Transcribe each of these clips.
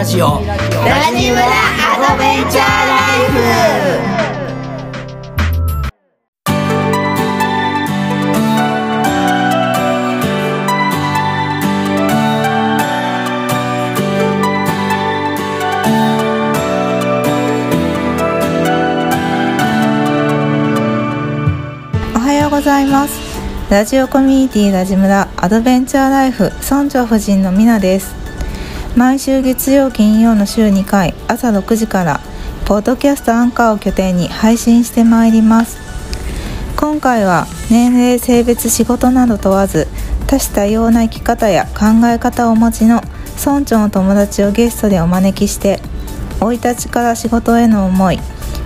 ラジオ。ラジムラアドベンチャーライフ。ございます。ラジオコミュニティラジムラアドベンチャーライフ村長夫人のみなです。毎週月曜金曜の週2回朝6時からポッドキャストアンカーを拠点に配信してまいります。今回は年齢性別仕事など問わず多種多様な生き方や考え方をお持ちの村長の友達をゲストでお招きして生い立ちから仕事への思い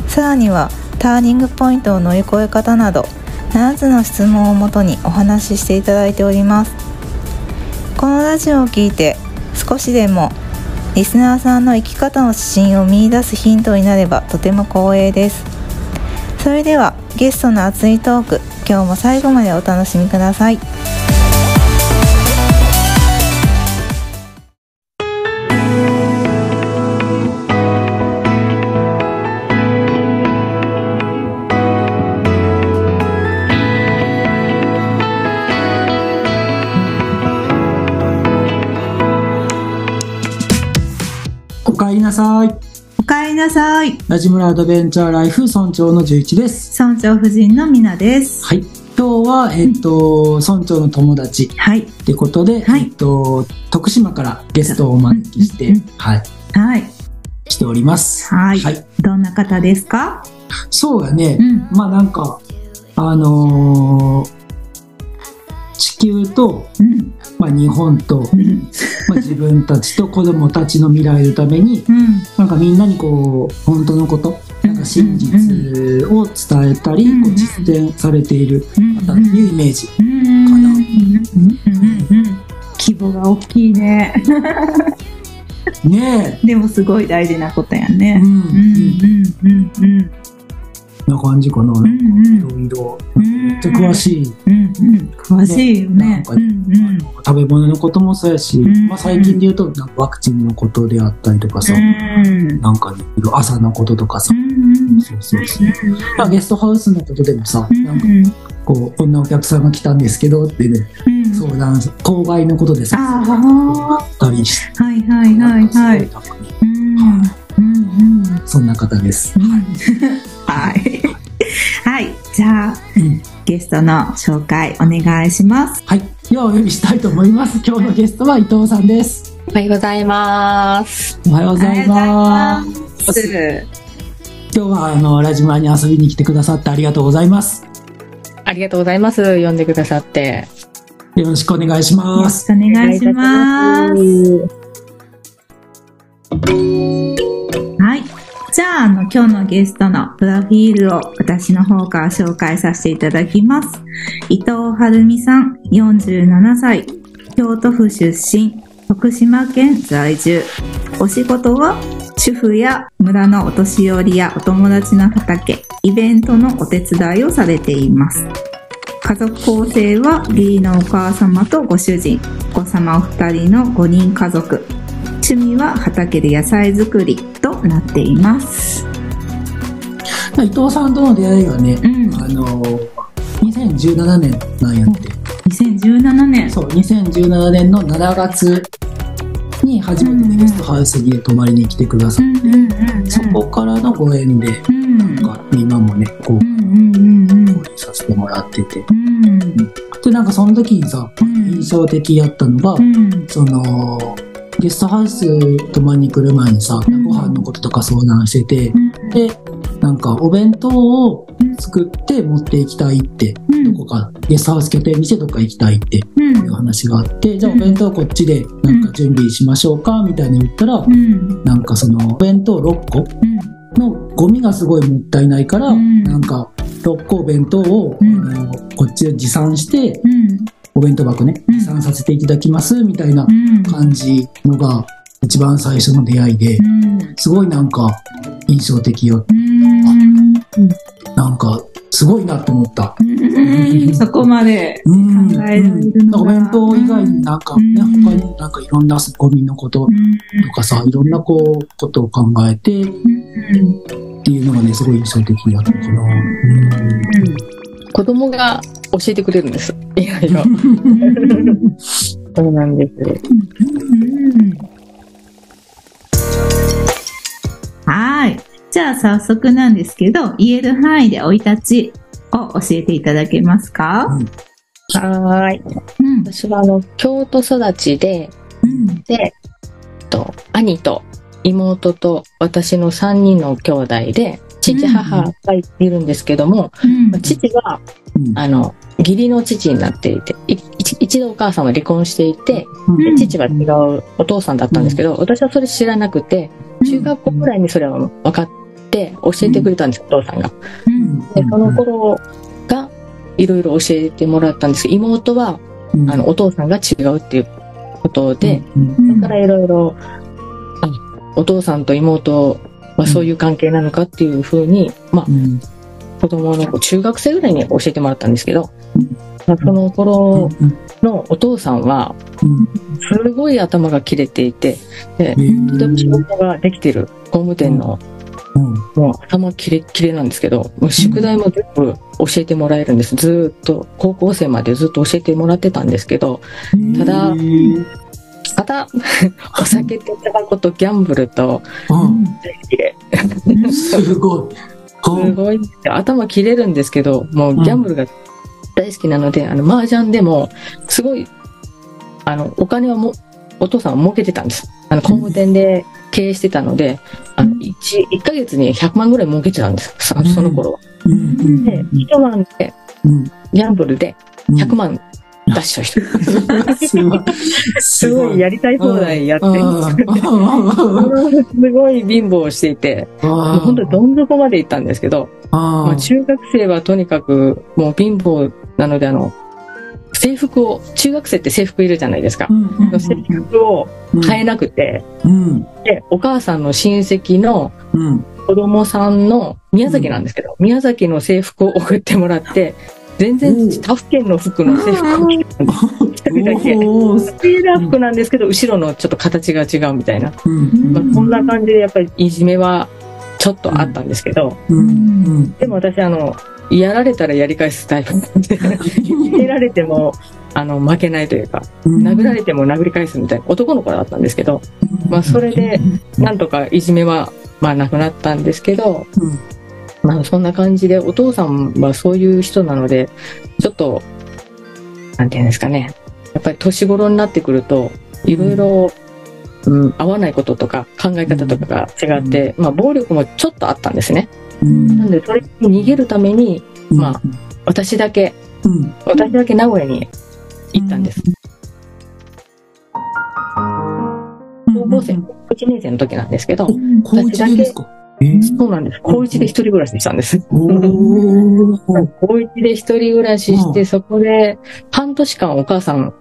さらにはターニングポイントを乗り越え方など7つの質問をもとにお話ししていただいております。このラジオを聞いて少しでもリスナーさんの生き方の指針を見いだすヒントになればとても光栄です。それではゲストの熱いトーク今日も最後までお楽しみください。さい。おかえりなさい。ラジムラアドベンチャーライフ村長の11です。村長夫人のみなです。はい。今日はえっ、と村長の友達。はい。ってことで、はい。えっと徳島からゲストをお招きして、うんうん。はい。はい。しております。はい。はい、どんな方ですか？そうやね、うん。まあなんかあのー地球と、うん。まあ、日本と、うん。まあ、自分たちと子供たちの未来のためにうん。なんかみんなにこう本当のことなんか真実を伝えたり、うん。こう実践されているっていうイメージ、うん。うん。うん。うん。うん。規模が大きいね。ねでもすごい大事なことやえ、ね。うん。うん。うん。うん。うんな感じかな、うんいろいろ。うんめっちゃ詳しい、詳しいよね。食べ物のこともそうやし、んまあ、最近で言うとワクチンのことであったりとかさ、うん。なんかね朝のこととかさ、うんそうそうそう、まあ、ゲストハウスのことでもさ、うんなんかこうこんなお客さんが来たんですけどってねうん。相談郊外のことでさああったりしてあはいはいはい。はい。そんな方です。はい。はい。じゃあ、うんゲストの紹介お願いします。はい。ではお呼びしたいと思います。今日のゲストは伊藤さんです。おはようございます。おはようございます。す。今日はあのラジマに遊びに来てくださってありがとうございます。ありがとうございます。呼んでくださって。よろしくお願いしよます。ろしくお願いします。じゃあ、あの、今日のゲストのプロフィールを私の方から紹介させていただきます。伊藤晴美さん、47歳、京都府出身、徳島県在住。お仕事は主婦や村のお年寄りやお友達の畑、イベントのお手伝いをされています。家族構成は義理のお母様とご主人、お子様お二人の5人家族。趣味は畑で野菜作りとなっています。まあ伊藤さんとの出会いがね、うん。あの2017年なんやって。2017年。そう、2017年の7月に初めてねゲストハウスに泊まりに来てくださっうんうんうんそこからのご縁で、うん。なんか今もね、こう。交流させてもらってて。うん。で、なんかその時にさ、うん印象的やったのが、うん。その、ゲストハウス泊まりに来る前にさ、うん。ご飯のこととか相談してて、で、なんかお弁当を作って持っていきたいって、うん。どこかゲストハウス拠点にしてどっか行きたいってうん。いう話があって、じゃあお弁当こっちでなんか準備しましょうかみたいに言ったら、うん。なんかそのお弁当6個のゴミがすごいもったいないから、うん。なんか6個お弁当を、うん。あのこっちで持参して、うんお弁当箱ね、うん。持参させていただきますみたいなうん。感じのが一番最初の出会いで、うん。すごいなんか印象的よ。うん。なんかすごいなと思った。うん。う んそこまでうん。考えるのが。お弁当以外になんかね、うん。他になんかいろんなゴミのこととかさ、いろんなこう、ことを考えてっうん。ていうのがね、すごい印象的だったかな。子供が教えてくれるんです。いろいろ。そうなんです。はい。じゃあ早速なんですけど、言える範囲で生い立ちを教えていただけますか？はーい。うん。私はあの、京都育ちで、うん。で、と、兄と妹と私の3人の兄弟で、父、母がいるんですけども、うん。父は、うん。あの、義理の父になっていて、い一一度お母さんは離婚していて、うん。父は違うお父さんだったんですけど、私はそれ知らなくて、中学校ぐらいにそれは分かって教えてくれたんです、お父さんが。うん。で、その頃が、いろいろ教えてもらったんですけど、妹は、うん。あの、お父さんが違うっていうことで、うん。だからいろいろ、あ、お父さんと妹はそういう関係なのかっていうふうに、まあう、ん。子供の子中学生ぐらいに教えてもらったんですけどうん、まあその頃のお父さんは、うんすごい頭が切れていて、で、うんとても仕事ができてる工務店の、うん。もう頭キレッキレなんですけど、もう宿題も全部教えてもらえるんです。ずーっと、高校生までずっと教えてもらってたんですけど、ただうんた。だ、お酒とタバコとギャンブルと、うん。すごい。すごい頭切れるんですけど、もうギャンブルが大好きなので、あの、麻雀でも、すごい、あの、お金はも、お父さんは儲けてたんです。あの、工務店で経営してたので、あの、一一ヶ月に100万ぐらい儲けてたんです。そその頃は。うん。うん。で、一晩で、うん。ギャンブルでうん。100万出し。すごい。すごいやりたい放題やって、うんすごい。貧乏をしていて、もう本当にどん底まで行ったんですけど、まあ、中学生はとにかくもう貧乏なので、あの、制服を、中学生って制服いるじゃないですか。制服を買えなくて、うん。で、お母さんの親戚のうん。子供さんの宮崎なんですけど、宮崎の制服を送ってもらって、全然他府県の服の制服を着てたんです。一人だけ。おー。セーラー服なんですけど、後ろのちょっと形が違うみたいな。うん。まあ、こんな感じでやっぱりいじめはちょっとあったんですけど、うん。でも私あの、やられたらやり返すタイプなんで、いじめられても、あの、負けないというか、うん。殴られても殴り返すみたいな男の子だったんですけど、まあそれで、なんとかいじめは、まあなくなったんですけど、うんまあそんな感じで、お父さんはそういう人なので、ちょっと、なんていうんですかね、やっぱり年頃になってくると、いろいろ、うん、合わないこととか考え方とかが違って、まあ暴力もちょっとあったんですね。うん。なんでそれに逃げるために、まあ私だけ、うん。私だけ名古屋に行ったんです。高校生、1年生の時なんですけど、高一でですか？えーそうなんです。高一で一人暮らししたんです。高一で一人暮らしして、うん。そこで半年間お母さん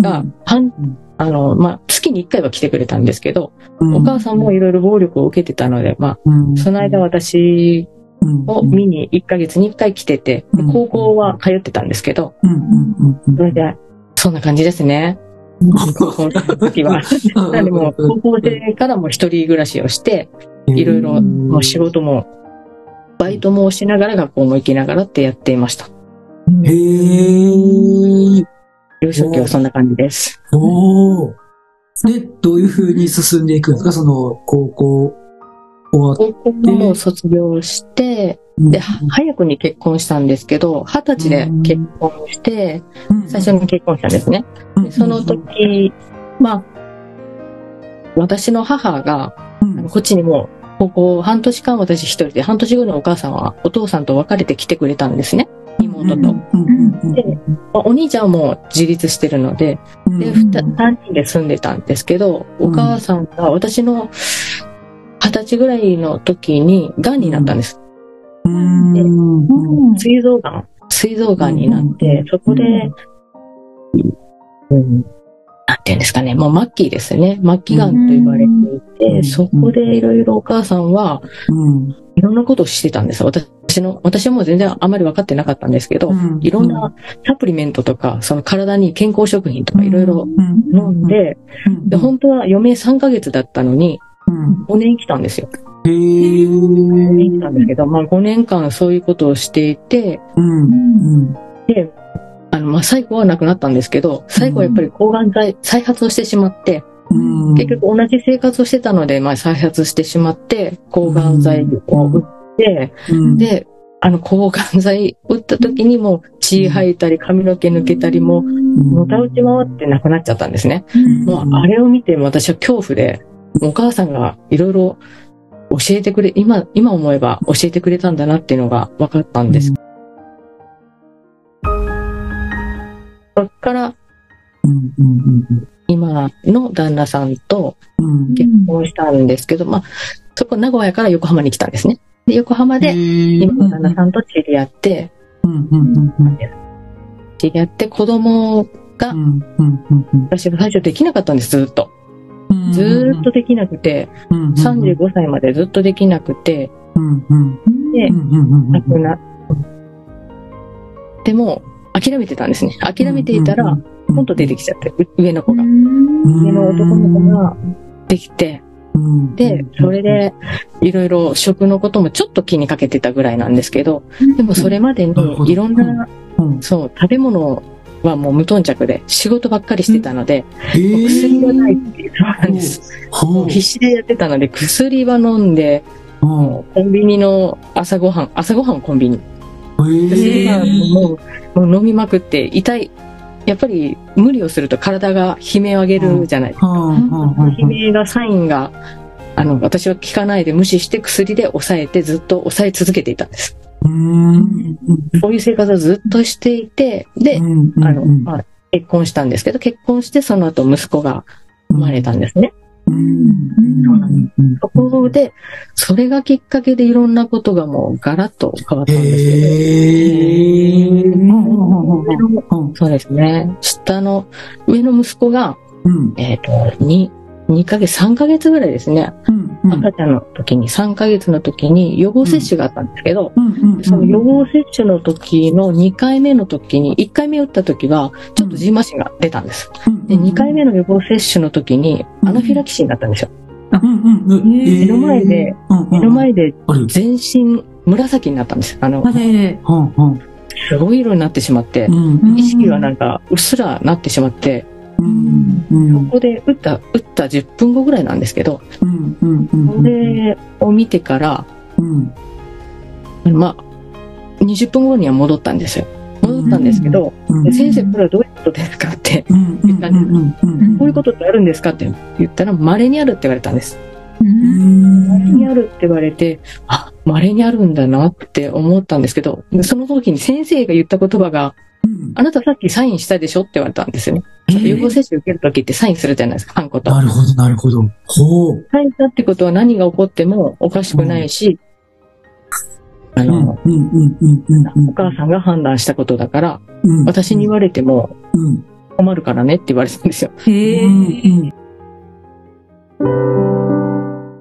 が、半あの、まあ、月に一回は来てくれたんですけど、お母さんもいろいろ暴力を受けてたので、まあ、その間私を見に1ヶ月に1回来てて、うん。高校は通ってたんですけど、それで、そんな感じですね。その時は。うんなんでもう高校生からも一人暮らしをして、いろいろもう仕事も、バイトもしながら学校も行きながらってやっていました。へー幼少期はそんな感じです。おーで、どういう風に進んでいくんですか？その、高校終わっ高校も卒業して、で、は早くに結婚したんですけど、二十歳で結婚して、最初に結婚したんですね。でその時、まあ、私の母が、こっちにも、高校半年間私一人で、半年後にお母さんはお父さんと別れてきてくれたんですね。妹と。でまあお兄ちゃんはもう自立してるので、で、ふた三人で住んでたんですけど、お母さんが私の二十歳ぐらいの時に癌になったんです。膵臓癌、膵臓癌になって、そこで、うん、なんていうんですかね、もう末期ですね。末期がんと言われていて、うん。そこでいろいろお母さんは、うん。いろんなことをしてたんです。私の、私はもう全然あまり分かってなかったんですけど、うん。いろんなサプリメントとか、その体に健康食品とかいろいろうん。飲ん、で、うん。で、本当は余命3ヶ月だったのに、うん。5年来たんですよ。へ5年来ーたんですけど、まあ5年間そういうことをしていて、うん。うん。で、あの、まあ最後は亡くなったんですけど、最後はやっぱり抗がん剤、再発をしてしまって、うん。結局同じ生活をしてたので、まあ再発してしまって、抗がん剤を打って、うん、で、あの抗がん剤打った時にも血吐いたり髪の毛抜けたりも、のたうち回って亡くなっちゃったんですね。もうあれを見て私は恐怖で、お母さんがいろいろ教えてくれ、今、今思えば教えてくれたんだなっていうのが分かったんです。そっからうん。うん。今の旦那さんとうん。結婚したんですけど、まあ、そこ名古屋から横浜に来たんですね。で、横浜で今の旦那さんと知り合って、うん。うん。うん。知り合って子供がう、ん。うん。私が最初できなかったんです、ずっと。うん。ずーっとできなくて、うん、35歳までずっとできなくて、うん。うん。でう、ん。うん。亡くな、でも、諦めてたんですね。諦めていたら、今度出てきちゃって、う上の子が。上の男の子ができて、で、それ、で、いろいろ食のこともちょっと気にかけてたぐらいなんですけど、でもそれまでにいろんな、うん、そう、食べ物はもう無頓着で、仕事ばっかりしてたので、えー薬がないっていうそうなんです。もほう必死でやってたので、薬は飲んで、コンビニの朝ごはん、朝ごはんコンビニ。え薬はーもうもう飲みまくって、痛い。やっぱり無理をすると体が悲鳴を上げるじゃないですか。悲鳴が、サインが、あの、私は聞かないで無視して薬で抑えてずっと抑え続けていたんです。うーん。そういう生活をずっとしていて、で、うん、あの、まあ、結婚したんですけど、結婚してその後息子が生まれたんですね。うん。そこで、それがきっかけでいろんなことがもうガラッと変わったんですけど、へー。そうですね。下の、上の息子が、うん。えっ、と、2、2ヶ月、3ヶ月ぐらいですね。うん。赤ちゃんの時に、3ヶ月の時に予防接種があったんですけど、うん。その予防接種の時の2回目の時に、1回目打った時は、ちょっとジンマシンが出たんです。で、2回目の予防接種の時に、アナフィラキシーになったんですよ。うん。うん。目の前で、目の前で。全身紫になったんです。あの、すごい色になってしまって。意識がなんかうっすらなってしまって、うん。うん。ここで打った、打った10分後ぐらいなんですけど、うん。うん。うん。これを見てから、うん。まあ、20分後には戻ったんですよ。戻ったんですけど、うん。先生、これはどういうことですかって、うん。うん。うん。こういうことってあるんですかって言ったら、稀にあるって言われたんです。うん。稀にあるって言われて、あ、稀にあるんだなって思ったんですけど、その時に先生が言った言葉が、あなたさっきサインしたでしょって言われたんですよね。予防接種受ける時ってサインするじゃないですか、ハンコと。なるほど、なるほど。ほう。サインしたってことは何が起こってもおかしくないし、あうん。の。お母さんが判断したことだから、うん。私に言われてもうん。困るからねって言われたんですよ。へうん。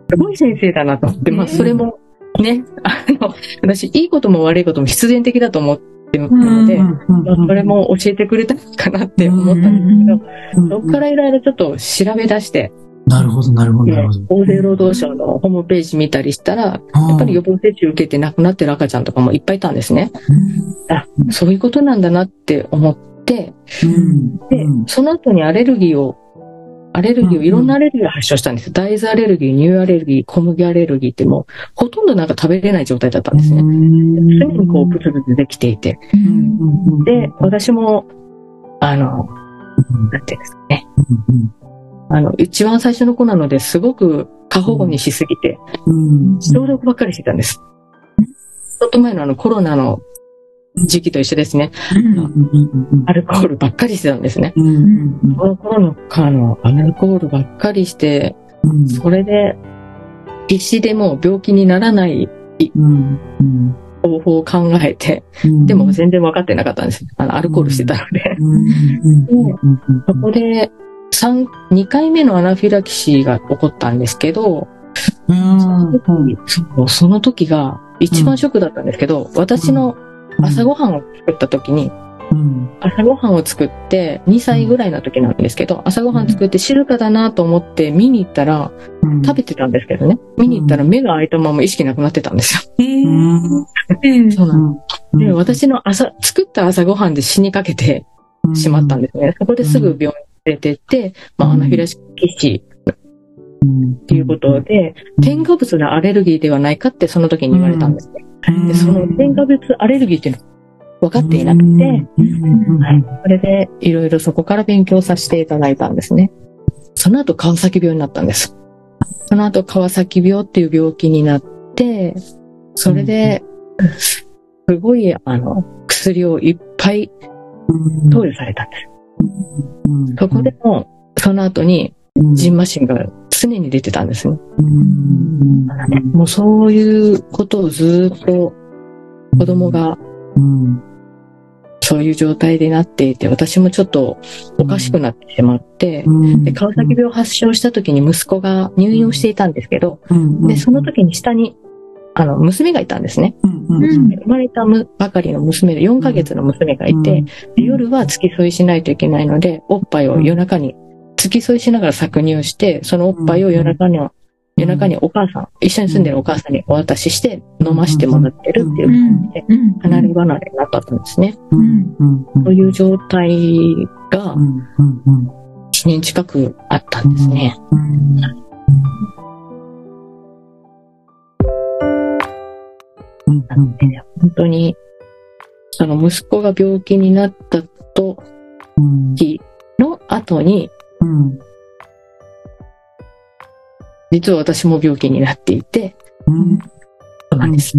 すごい先生だなと思って、まあそれもね、あの、私いいことも悪いことも必然的だと思ってるので、まあそれも教えてくれたのかなって思ったんですけど、そこからいろいろちょっと調べ出して、なるほど、なるほど、なるほど。厚生労働省のホームページ見たりしたら、やっぱり予防接種受けて亡くなってる赤ちゃんとかもいっぱいいたんですね。あ、そういうことなんだなって思って、うん。で、その後にアレルギーを、アレルギーをいろんなアレルギーを発症したんです。大豆アレルギー、乳アレルギー、小麦アレルギーってもう、ほとんどなんか食べれない状態だったんですね。常にこう、ブツブツできていて。で、私も、あの、なんていうんですかね。あの、一番最初の子なのですごく過保護にしすぎて、消毒ばっかりしてたんです。ちょっと前のあのコロナの時期と一緒ですね。アルコールばっかりしてたんですね。この頃のあのアルコールばっかりして、それで必死でもう病気にならない方法を考えて、でも全然分かってなかったんです。あのアルコールしてたので。そこで、三2回目のアナフィラキシーが起こったん。ですけど、その時が一番ショックだったん。ですけど、私の朝ごはんを作った時に、うん。朝ごはんを作って、2歳ぐらいの時なんですけど、朝ごはん作って静かだなと思って見に行ったら、うん。食べてたんですけどね。見に行ったら目が開いたまま意識なくなってたんですよ。えーうん。そうなんうん。で、私の朝、作った朝ごはんで死にかけてしまったんですね。そこですぐ病院に連れてって、まあ、アナフィラキシーっうん。ていうことで、添加物のアレルギーではないかってその時に言われたんですね。うんで、その添加物アレルギーっていうの分かっていなくて、うん。はい。それで、いろいろそこから勉強させていただいたん。ですね。その後、川崎病になったん。です。その後、川崎病っていう病気になって、それで、すごい、あの、薬をいっぱいうん。投与されたん。です。うん。そこでも、その後に、うん。ジンマシンが常に出てたんですね。うん。もうそういうことをずっと子供がうんそういう状態でなっていて、私もちょっとおかしくなってしまって、うん。で、川崎病発症した時に息子が入院をしていたんですけど、うん。で、その時に下に、あの、娘がいたんですね。うん。うん。うん生まれたむばかりの娘で4ヶ月の娘がいて、で夜は付き添いしないといけないので、おっぱいを夜中に付き添いしながら搾乳して、そのおっぱいを夜中に、夜中にお母さん、一緒に住んでるお母さんにお渡しして飲ましてもらってるっていう感じで、うん。離れ離れになったんですね。うんうんうんそういう状態がうんうんうん1年近くあったんですね。うんうんうん。で本当に、その息子が病気になった時うん。の後に、うん。実は私も病気になっていて、うん。そうなんです。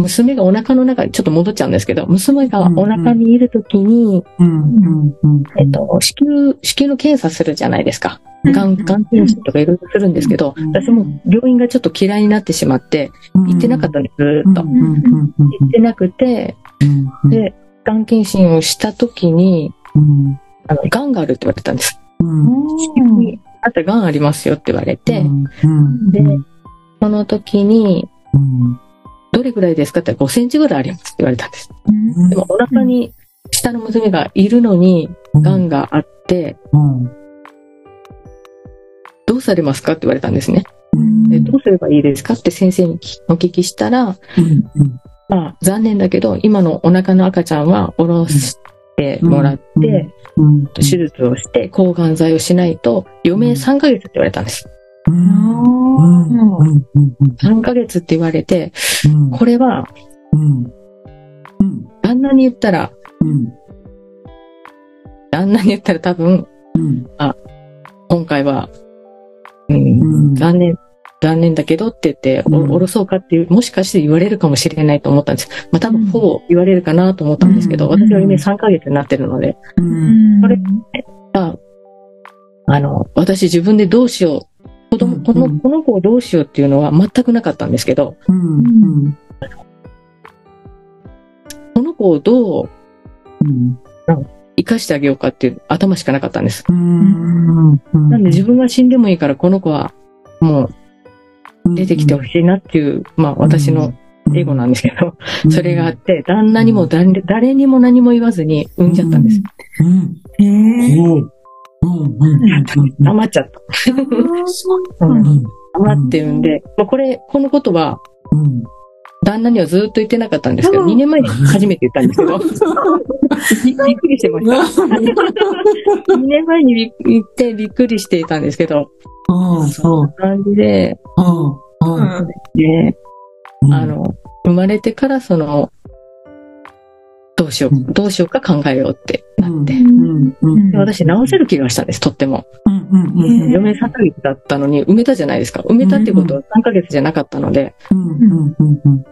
娘がお腹の中に、ちょっと戻っちゃうんですけど、娘がお腹にいる時に、うん。うん。うん。えっと、子宮、子宮の検査するじゃないですか。うん。がん、がん検診とかいろいろするんですけど、私も病院がちょっと嫌いになってしまって、行ってなかったんです、ずーっと。行ってなくて、うんで、がん検診をした時に、うんあの、がんがあるって言われたんです。うん。あなたがんありますよって言われて、うん。で、その時に、うんどれぐらいですかって言ったら5センチぐらいありますって言われたんです。うん。でもお腹に下の娘がいるのに、がん。があって、うん。どうされますかって言われたんですね。うん。でどうすればいいですかって先生にお聞きしたら、まあ残念だけど、今のお腹の赤ちゃんは下ろしてもらって、うん手術をして抗がん剤をしないと余命3ヶ月って言われたんです。うん。うん。うん。うん。3ヶ月って言われて、うん。これはうん。うん。旦那に言ったら、うん。旦那に言ったら多分、うん。今回は、うんうん。残念、残念だけどって言って、おろそうかっていう、もしかして言われるかもしれないと思ったんです。まあ多分、ほぼ言われるかなと思ったんですけど、うん。私は夢3ヶ月になってるので、うん。これああの、私自分でどうしよう、子供、うん。この、この子をどうしようっていうのは全くなかったんですけど、この子をどううん生かしてあげようかっていう頭しかなかったんです。うん。なんで自分が死んでもいいから、この子はもう出てきてほしいなっていう、まあ私のエゴなんですけど、それがあって、旦那にも誰誰にも何も言わずに産んじゃったんです。うん。うん。うんうん余っちゃった。うんうん。余って産んで、まあ、これ、このことは、うん。旦那にはずっと言ってなかったんですけど、うん。2年前に初めて言ったんですけど、び びっくりしてました。2年前にび言ってびっくりしていたんですけど、うんそう。感じで、うんうん。ね、うん。あの、生まれてからその、どうしようどうしようか考えようってなって、うんうんで私直せる気がしたんです、とっても。うんうんうん。余命3ヶ月だったのに埋めたじゃないですか。埋めたってことは3ヶ月じゃなかったので、うんうんうんうん。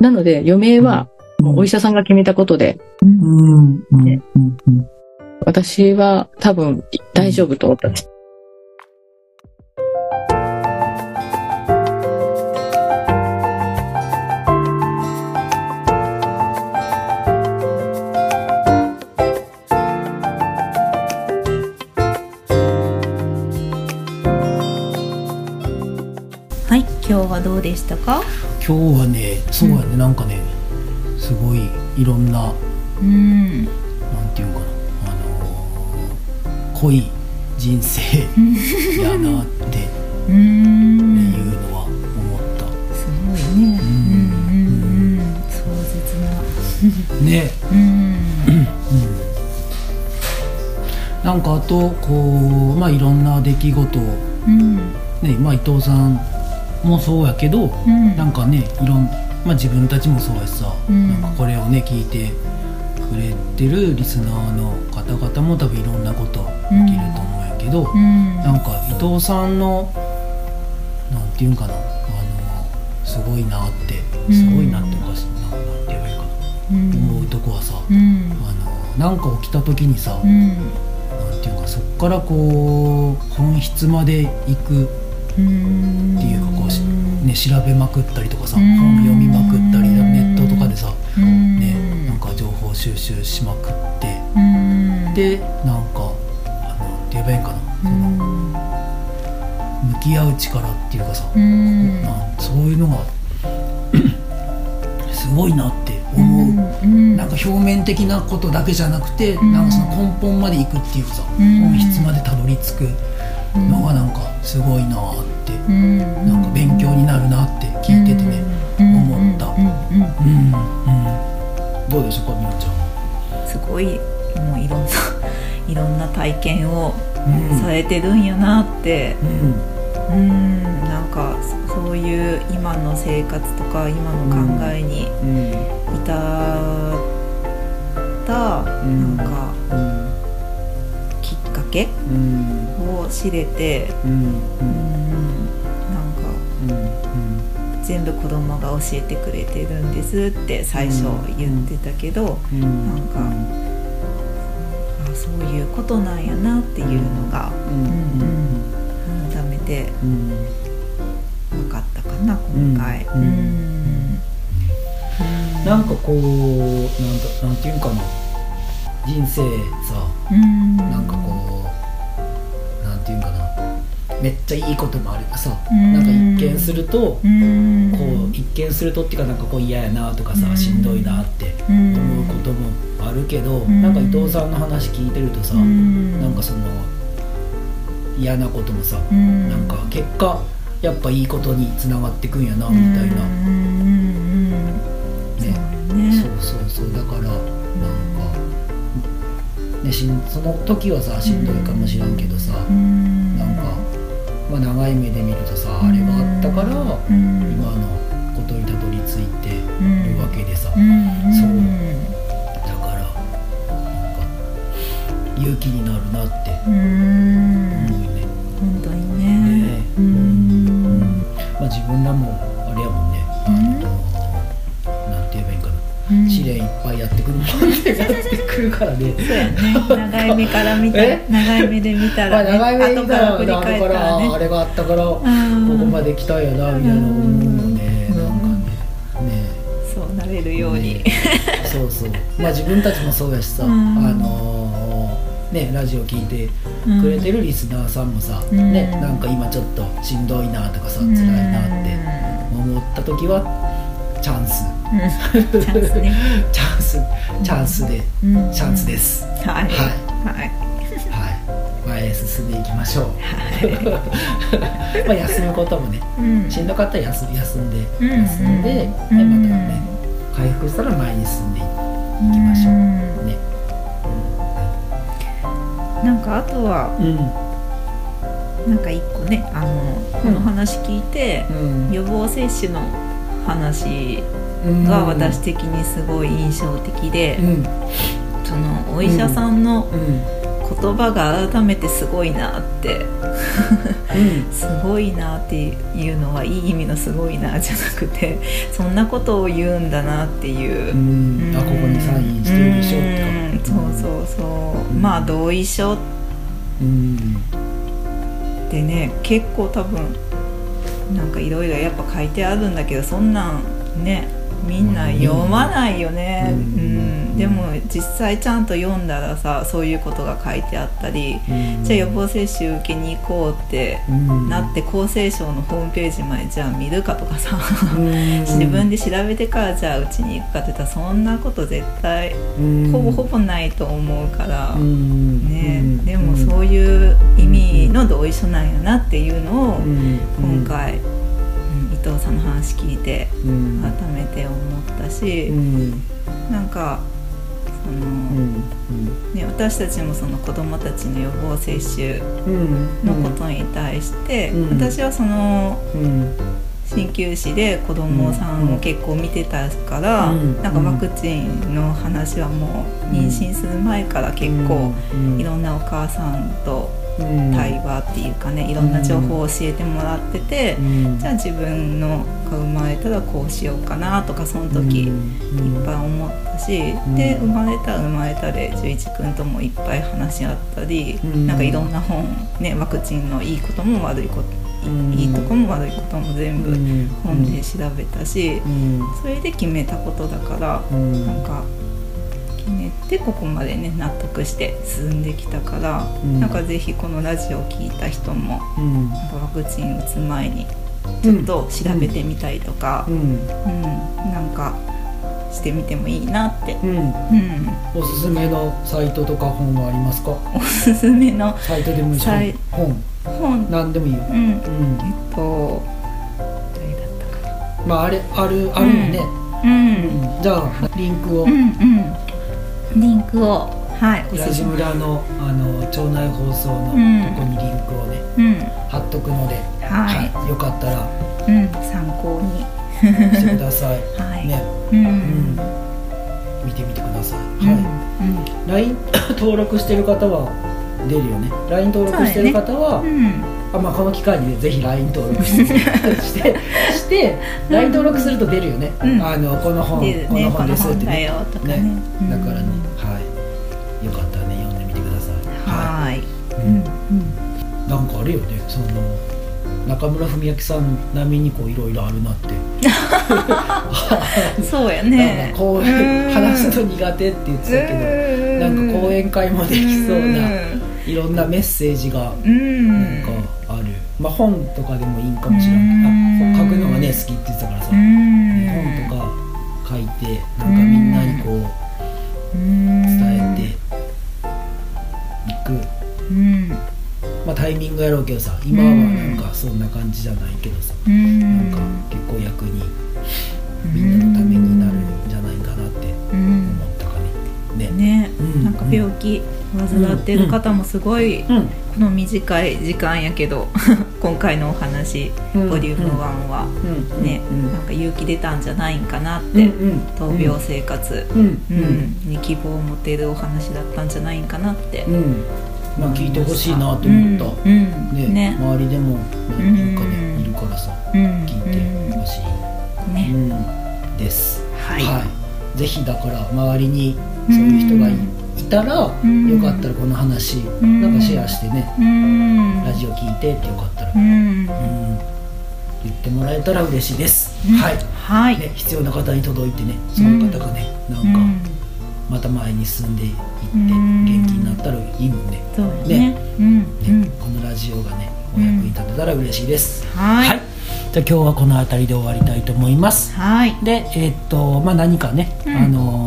なので余命はもうお医者さんが決めたことで、私は多分大丈夫と思ったんです。でしたか？今日はねそうやね、うん、なんかねすごいいろんな、うん、なんていうかなあのー、濃い人生 やなっていうのは思った。すごいね。うんうんうん壮絶な。ね。うん、うん。なんかあとこうまあいろんな出来事を、うん。ねまあ、伊藤さんもそうやけど、うん、なんかねいろん、まあ、自分たちもそうやしさ、うん、なんかこれをね聞いてくれてるリスナーの方々も多分いろんなこと起きると思うんやけど、うん、なんか伊藤さんのなんていうんかなあのすごいなってすごいなっておかしいな、なんて言えばいいかな、思うとこはさ、あのなんか起きた時にさ、なんていうかそこからこう本質まで行くっていうかこう、ね、調べまくったりとかさ本読みまくったりネットとかでさ、ね、なんか情報収集しまくってでなんかあのって言えばいいんかなその向き合う力っていうかさなんそういうのが すごいなって思う、なんか表面的なことだけじゃなくて、なんかその根本までいくっていうかさ、本質までたどり着くのがなんかすごいなって、うん、なんか勉強になるなって聞いててね、思った、うんどうでしょうかみなちゃんすごいもういろんな いろんな体験をされてるんやなって。うん。なんかそういう今の生活とか今の考えに至ったなんかきっかけ？を知れて。うん。なんか。全部子供が教えてくれてるんですって。最初言ってたけど。なんかあそういうことなんやなっていうのが。改めて。分かったかな今回。なんかこうなんだなんていうかな。人生さ、なんかこうていうかな。めっちゃいいこともあるさ、なんか一見すると、こう一見するとっていうかなんかこう嫌やなとかさ、しんどいなって思うこともあるけど、なんか伊藤さんの話聞いてるとさ、なんかその嫌なこともさ、なんか結果やっぱいいことにつながってくんやなみたいな、ね。そうそうそうだからなんか、ね、しんその時はさしんどいかもしらんけどさ、なんか、まあ、長い目で見るとさあれがあったから、今のことにたどり着いてるわけでさ、そう。だからなんか勇気になるなって思うね。本当にね。ね、うん。まあ、自分らもあれやもんね、あの試練いっぱいやってくるもんってやってくるからね。そうやね。長い目から見た 長い目で見たら、ね、長い目で見たら後からあれがあったからここまで来たんやなみたいな思うよね、なんかね。ね。そうなれるように、ね、そうそう。まあ自分たちもそうやしさ、あのね、ラジオ聞いてくれてるリスナーさんもさ、うん、ね、なんか今ちょっとしんどいなとかさ、うん、辛いなって思った時はチャンス、うん、チャンスね。チャンス。チャンスで、チャンスです、はい。はい、はい。前へ進んでいきましょう、はい、まあ休むこともね、しんどかったら休休んで、休ん。で、ね、またね回復したら前に進んでいきましょう、ね。なんかあとは、うん、なんか一個ねあのこの話聞いて、うん、予防接種の話が私的にすごい印象的で、うん、そのお医者さんの言葉が改めてすごいなってすごいなっていうのはいい意味のすごいなじゃなくてそんなことを言うんだなっていう、うん、あここにサインしてるでしょうそうそうそう、まあ同意書。でね結構多分なんかいろいろやっぱ書いてあるんだけどそんなんねみんな読まないよね、うん。でも実際ちゃんと読んだらさそういうことが書いてあったり、じゃあ予防接種受けに行こうってなって厚生省のホームページまでじゃあ見るかとかさ。自分で調べてからじゃあうちに行くかって言ったらそんなこと絶対ほぼほぼないと思うから。ね。でもそういう意味の同意書なんやなっていうのを今回。伊藤さんの話聞いて改めて思ったし、うん、なんかその、ね、私たちもその子どもたちの予防接種のことに対して、私はその、鍼灸師で子供さんを結構見てたから、うん、なんかワクチンの話はもう妊娠する前から結構いろんなお母さんと対話っていうかねいろんな情報を教えてもらってて、じゃあ自分のが生まれたらこうしようかなとかその時いっぱい思ったし、で生まれたら生まれたで十一君ともいっぱい話し合ったり、なんかいろんな本、ね、ワクチンのいいことも悪いこといいとこも悪いことも全部本で調べたし、それで決めたことだから、なんか決めてここまでね納得して進んできたから、うん、なんかぜひこのラジオを聞いた人も、うん、ワクチン打つ前にちょっと調べてみたりとか、うん、うん、なんかしてみてもいいなって、うん。うん、おすすめのサイトとか本はありますか？おすすめのサイトでもいいし本。本。何でもいいよ、うん。えっと誰だったかな。まああれあるあるよね、うん。じゃあリンクを、うんうんリンクをはい。ラジ村のあの町内放送のとこにリンクをね、うん、貼っとくので、はい、はい、よかったら、うん、参考に。してください、はい、ね、うん、うん、見てみてください、はい、うん、LINE 登録してる方は出るよね。LINE 登録してる方は、ね、うんあまあ、この機会に、ね、ぜひ LINE 登録して してして LINE 登録すると出るよね、うん、あのこの本、ね、この本ですってね。ね、だからね、はい。よかったらね読んでみてください。はい、うん、なんかあれよね。その中村文明さん並みにこういろいろあるなって。そうやね。こう話すと苦手って言ってたけどなんか講演会もできそうないろんなメッセージがなんかまあ、本とかでもいいかもしれないあ書くのがね好きって言ってたからさ、本とか書いてなんかみんなにこう伝えていく、まあ、タイミングやろうけどさ今はなんかそんな感じじゃないけどさ、なんかなんか病気、患ってる方もすごい、この短い時間やけど 今回のお話、ボリューム1は、ね、なんか勇気出たんじゃないんかなって、闘病生活、うん。に希望を持てるお話だったんじゃないんかなって。まあ、聞いてほしいなと思った、ね。ね。周りでもなんかね、いるからさ、聞いてほしい、ね。です、はい、ぜひだから周りにそういう人がいいたら、よかったらこの話、なんかシェアしてね、ラジオ聞いてってよかったら、うん。言ってもらえたら嬉しいです、はい、はい。ね、必要な方に届いてねその方がね、なんかまた前に進んでいって元気になったらいいもんね。ね。ね、このラジオがねお役に立てたら嬉しいです。はい、じゃあ今日はこの辺りで終わりたいと思います。はい、でえー、っとまあ何かね、あの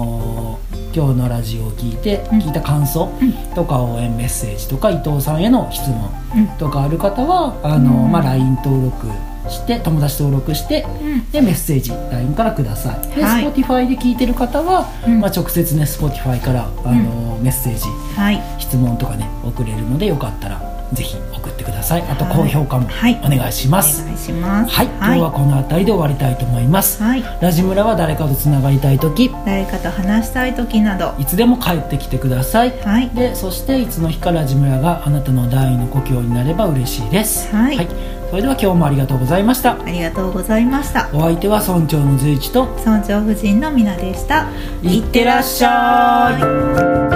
今日のラジオを聞いて、聞いた感想とか応援メッセージとか伊藤さんへの質問とかある方は、あのまあ LINE 登録して友達登録して、うん、でメッセージ LINE からください。で、はい、Spotify で聞いてる方は、うん、まあ、直接ね Spotify からあの、メッセージ、はい、質問とかね送れるのでよかったらぜひ送ってください。あと高評価もお願いします、はい、お願いします。はい、今日はこの辺りで終わりたいと思います、はい、ラジムラは誰かとつながりたい時。誰かと話したい時など。いつでも帰ってきてください、はい、でそしていつの日かラジムラがあなたの第二の故郷になれば嬉しいです。はい、はい、それでは今日もありがとうございました。ありがとうございました。お相手は村長の随一と。村長夫人の皆でした。いってらっしゃ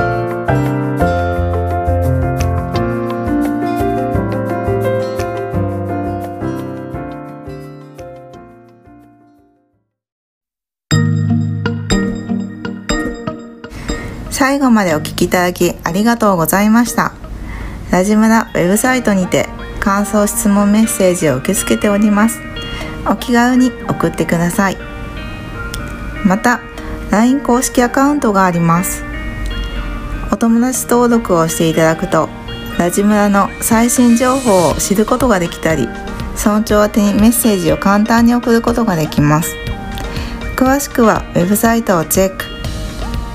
い後までお聞きいただきありがとうございました。ラジムラウェブサイトにて感想質問メッセージを受け付けております。お気軽に送ってください。また LINE 公式アカウントがあります。お友達登録をしていただくとラジムラの最新情報を知ることができたり村長宛にメッセージを簡単に送ることができます。詳しくはウェブサイトをチェック。